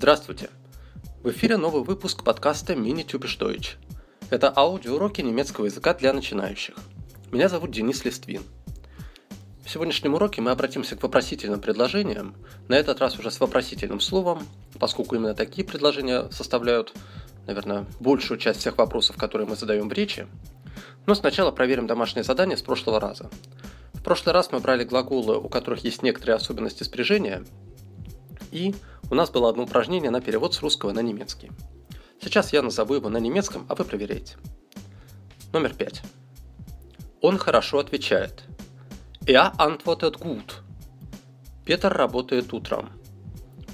Здравствуйте! В эфире новый выпуск подкаста Mini Typisch Deutsch. Это аудиоуроки немецкого языка для начинающих. Меня зовут Денис Листвин. В сегодняшнем уроке мы обратимся к вопросительным предложениям, на этот раз уже с вопросительным словом, поскольку именно такие предложения составляют, наверное, большую часть всех вопросов, которые мы задаем в речи. Но сначала проверим домашнее задание с прошлого раза. В прошлый раз мы брали глаголы, у которых есть некоторые особенности спряжения, и у нас было одно упражнение на перевод с русского на немецкий. Сейчас я назову его на немецком, а вы проверяете. Номер пять. Он хорошо отвечает. Er antwortet gut. Петр работает утром.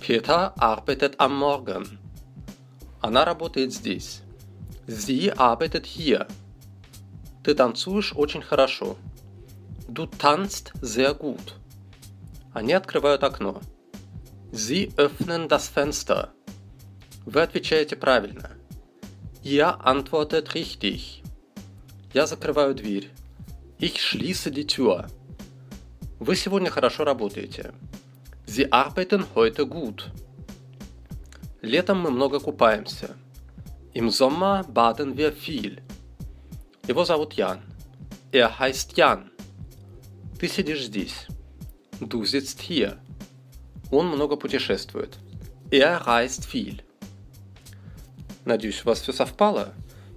Peter arbeitet am Morgen. Она работает здесь. Sie arbeitet hier. Ты танцуешь очень хорошо. Du tanzt sehr gut. Они открывают окно. Sie öffnen das Fenster. Вы отвечаете правильно. Ihr antwortet richtig. Я закрываю дверь. Ich schließe die Tür. Вы сегодня хорошо работаете. Sie arbeiten heute gut. Летом мы много купаемся. Im Sommer baden wir viel. Его зовут Ян. Er heißt Jan. Ты сидишь здесь. Du sitzt hier. Он много путешествует. Er reist viel. Надеюсь, у вас все совпало.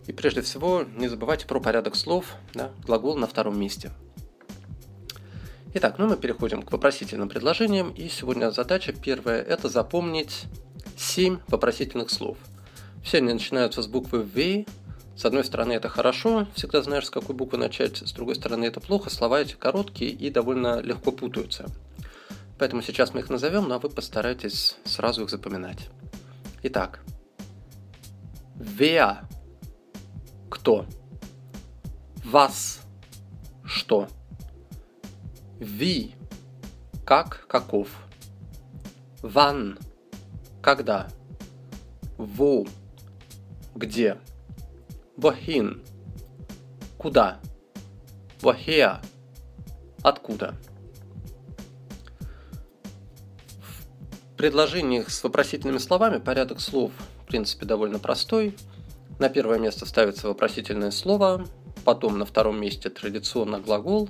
И прежде всего, не забывайте про порядок слов, да, глагол на втором месте. Итак, ну мы переходим к вопросительным предложениям. И сегодня задача первая – это запомнить 7 вопросительных слов. Все они начинаются с буквы V. С одной стороны, это хорошо, всегда знаешь, с какой буквы начать. С другой стороны, это плохо, слова эти короткие и довольно легко путаются. Поэтому сейчас мы их назовем, а вы постарайтесь сразу их запоминать. Итак, wer – кто? Was – что? Wie – как, каков? Wann – когда? Wo – где? Wohin – куда? Woher – откуда? предложениях с вопросительными словами порядок слов, в принципе, довольно простой. На первое место ставится вопросительное слово, потом на втором месте традиционно глагол,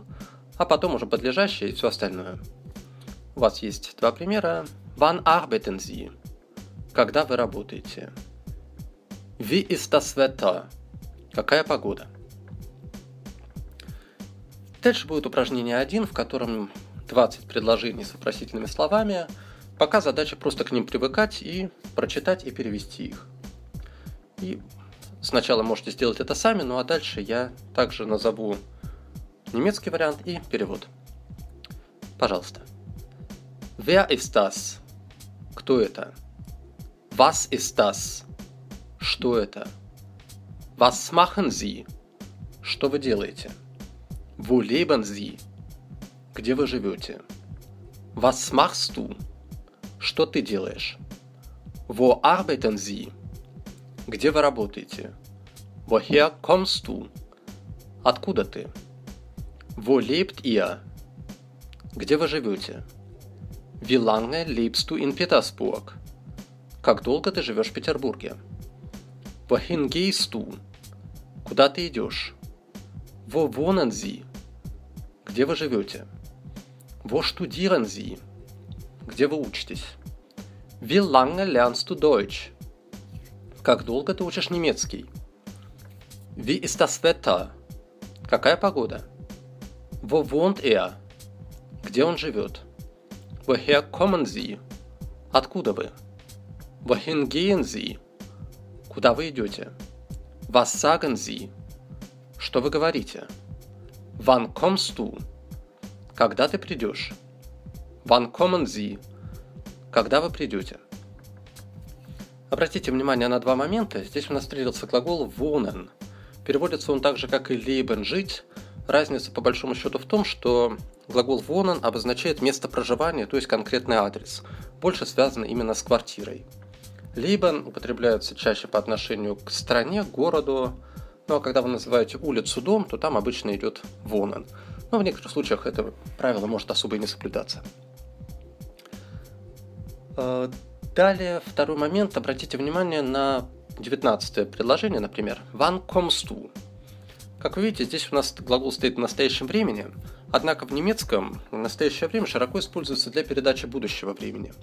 а потом уже подлежащее и все остальное. У вас есть два примера. Wann arbeiten Sie? Когда вы работаете? Ist das Wetter? Какая погода? Дальше будет упражнение 1, в котором 20 предложений с вопросительными словами – Пока задача просто к ним привыкать и прочитать и перевести их. И сначала можете сделать это сами, ну а дальше я также назову немецкий вариант и перевод. Пожалуйста. Wer ist das? Кто это? Was ist das? Что это? Was machen Sie? Что вы делаете? Wo leben Sie? Где вы живете? Was machst du? Что ты делаешь? Wo arbeiten Sie? Где вы работаете? Woher kommst du? Откуда ты? Wo lebt ihr? Где вы живете? Wie lange lebst du in Petersburg? Как долго ты живешь в Петербурге? Du? Куда ты идешь? Wohnen Sie? Где вы живете? Studieren Sie? Где вы учитесь? Wie lange lernst du? Как долго ты учишь немецкий? Wie ist? Какая погода? Wo wohnt er? Где он живет? Woher kommen Sie? Откуда вы? Wohin gehen? Куда вы идете? Was? Что вы говорите? Wann kommst? Когда ты придешь? Wann kommen? Когда вы придете? Обратите внимание на два момента. Здесь у нас встретился глагол wohnen. Переводится он так же, как и leben – жить. Разница по большому счету в том, что глагол wohnen обозначает место проживания, то есть конкретный адрес. Больше связано именно с квартирой. Либен употребляется чаще по отношению к стране, городу. Ну а когда вы называете улицу дом, то там обычно идет вонен. Но в некоторых случаях это правило может особо и не соблюдаться. Э, далее, второй момент. Обратите внимание на 19 предложение, например. Kommst du? Как вы видите, здесь у нас глагол стоит в настоящем времени, однако в немецком настоящее время широко используется для передачи будущего времени.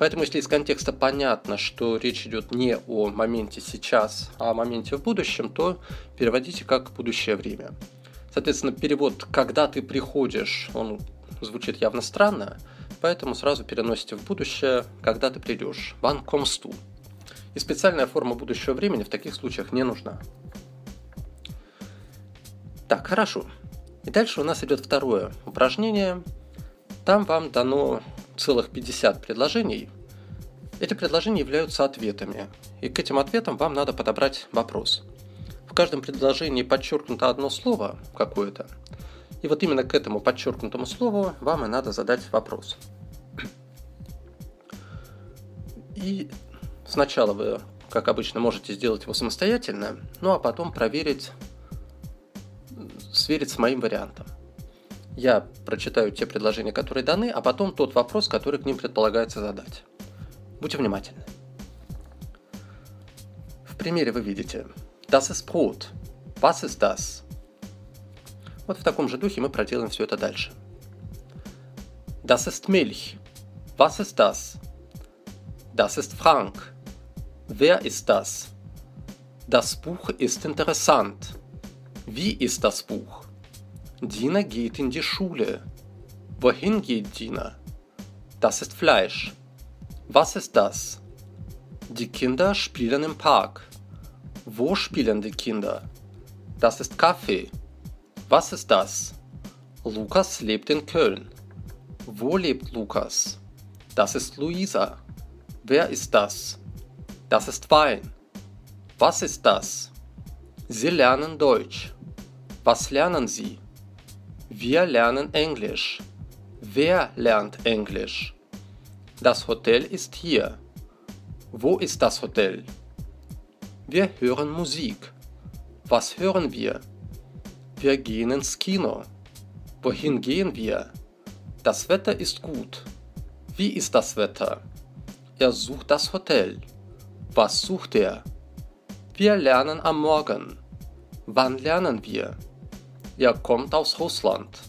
Поэтому, если из контекста понятно, что речь идет не о моменте сейчас, а о моменте в будущем, то переводите как будущее время. Соответственно, перевод «когда ты приходишь», он звучит явно странно, поэтому сразу переносите в будущее «когда ты придешь». «Wann kommst du?» И специальная форма будущего времени в таких случаях не нужна. Так, хорошо. И дальше у нас идет второе упражнение. Там вам дано целых 50 предложений. Эти предложения являются ответами. И к этим ответам вам надо подобрать вопрос. В каждом предложении подчеркнуто одно слово какое-то. И вот именно к этому подчеркнутому слову вам и надо задать вопрос. И Сначала вы, как обычно, можете сделать его самостоятельно, ну а потом проверить, сверить с моим вариантом. Я прочитаю те предложения, которые даны, а потом тот вопрос, который к ним предполагается задать. Будьте внимательны. В примере вы видите Das ist Brot. Was ist das? Вот в таком же духе мы проделаем все это дальше. Das ist Milch. Was ist das? Das ist Frank. Wer ist das? Das Buch ist interessant. Wie ist das Buch? Dina geht in die Schule. Wohin geht Dina? Das ist Fleisch. Was ist das? Die Kinder spielen im Park. Wo spielen die Kinder? Das ist Kaffee. Was ist das? Lukas lebt in Köln. Wo lebt Lukas? Das ist Luisa. Wer ist das? Das ist Wein. Was ist das? Sie lernen Deutsch. Was lernen Sie? Wir lernen Englisch. Wer lernt Englisch? Das Hotel ist hier. Wo ist das Hotel? Wir hören Musik. Was hören wir? Wir gehen ins Kino. Wohin gehen wir? Das Wetter ist gut. Wie ist das Wetter? Er sucht das Hotel. Was sucht er? Wir lernen am Morgen. Wann lernen wir? Er kommt aus Russland.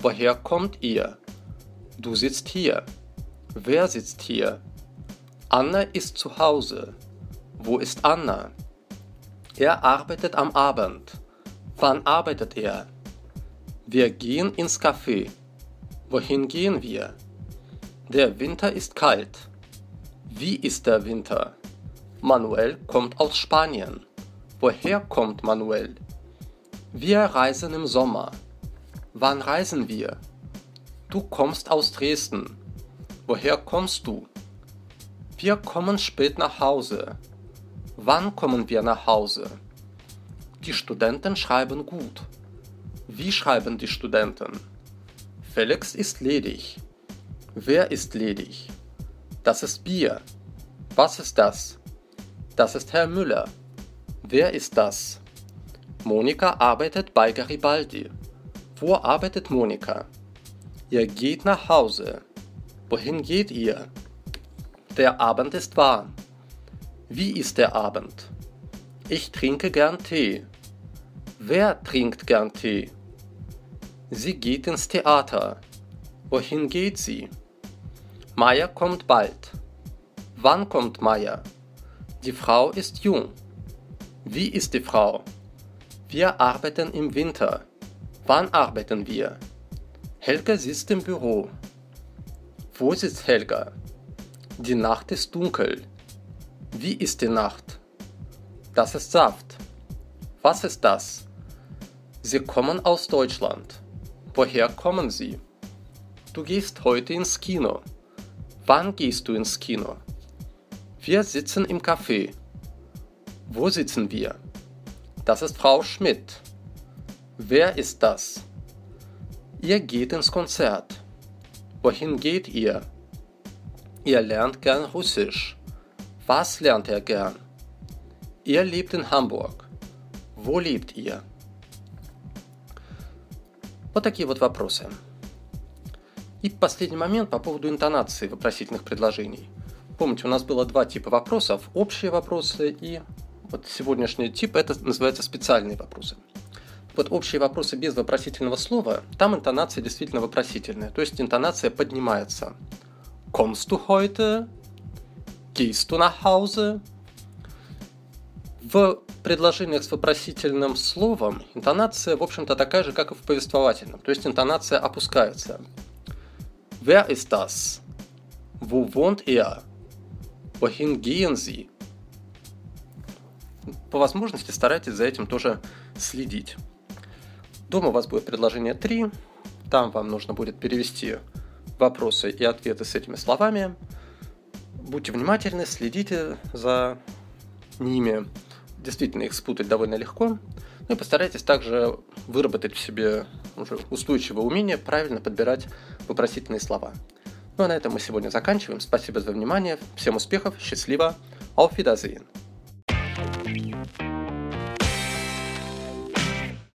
Woher kommt ihr? Du sitzt hier. Wer sitzt hier? Anna ist zu Hause. Wo ist Anna? Er arbeitet am Abend. Wann arbeitet er? Wir gehen ins Café. Wohin gehen wir? Der Winter ist kalt. Wie ist der Winter? Manuel kommt aus Spanien. Woher kommt Manuel? Wir reisen im Sommer. Wann reisen wir? Du kommst aus Dresden. Woher kommst du? Wir kommen spät nach Hause. Wann kommen wir nach Hause? Die Studenten schreiben gut. Wie schreiben die Studenten? Felix ist ledig. Wer ist ledig? Das ist Bier. Was ist das? Das ist Herr Müller. Wer ist das? Monika arbeitet bei Garibaldi. Wo arbeitet Monika? Ihr geht nach Hause. Wohin geht ihr? Der Abend ist warm. Wie ist der Abend? Ich trinke gern Tee. Wer trinkt gern Tee? Sie geht ins Theater. Wohin geht sie? Maya kommt bald. Wann kommt Maya? Die Frau ist jung. Wie ist die Frau? Wir arbeiten im Winter. Wann arbeiten wir? Helga sitzt im Büro. Wo sitzt Helga? Die Nacht ist dunkel. Wie ist die Nacht? Das ist Saft. Was ist das? Sie kommen aus Deutschland. Woher kommen Sie? Du gehst heute ins Kino. Wann gehst du ins Kino? Wir sitzen im Café. Wo sitzen wir? Das ist Frau Schmidt. Wer ist das? Ihr geht ins Konzert. Wohin geht ihr? Ihr lernt gern Russisch. Was lernt er gern? Ihr lebt in Hamburg. Wo lebt ihr? Вот такие вот вопросы. И последний момент по поводу интонации вопросительных предложений. Помните, у нас было два типа вопросов. Общие вопросы и вот сегодняшний тип, это называется специальные вопросы. Вот общие вопросы без вопросительного слова, там интонация действительно вопросительная. То есть интонация поднимается. Kommst du heute? Gehst du nach Hause? В предложениях с вопросительным словом интонация, в общем-то, такая же, как и в повествовательном. То есть интонация опускается. Wer ist das? Wo wohnt er? Wohin gehen Sie? По возможности старайтесь за этим тоже следить. Дома у вас будет предложение 3. Там вам нужно будет перевести вопросы и ответы с этими словами. Будьте внимательны, следите за ними. Действительно, их спутать довольно легко. Ну и постарайтесь также выработать в себе уже устойчивое умение правильно подбирать вопросительные слова. Ну а на этом мы сегодня заканчиваем. Спасибо за внимание. Всем успехов, счастливо. Auf Wiedersehen. you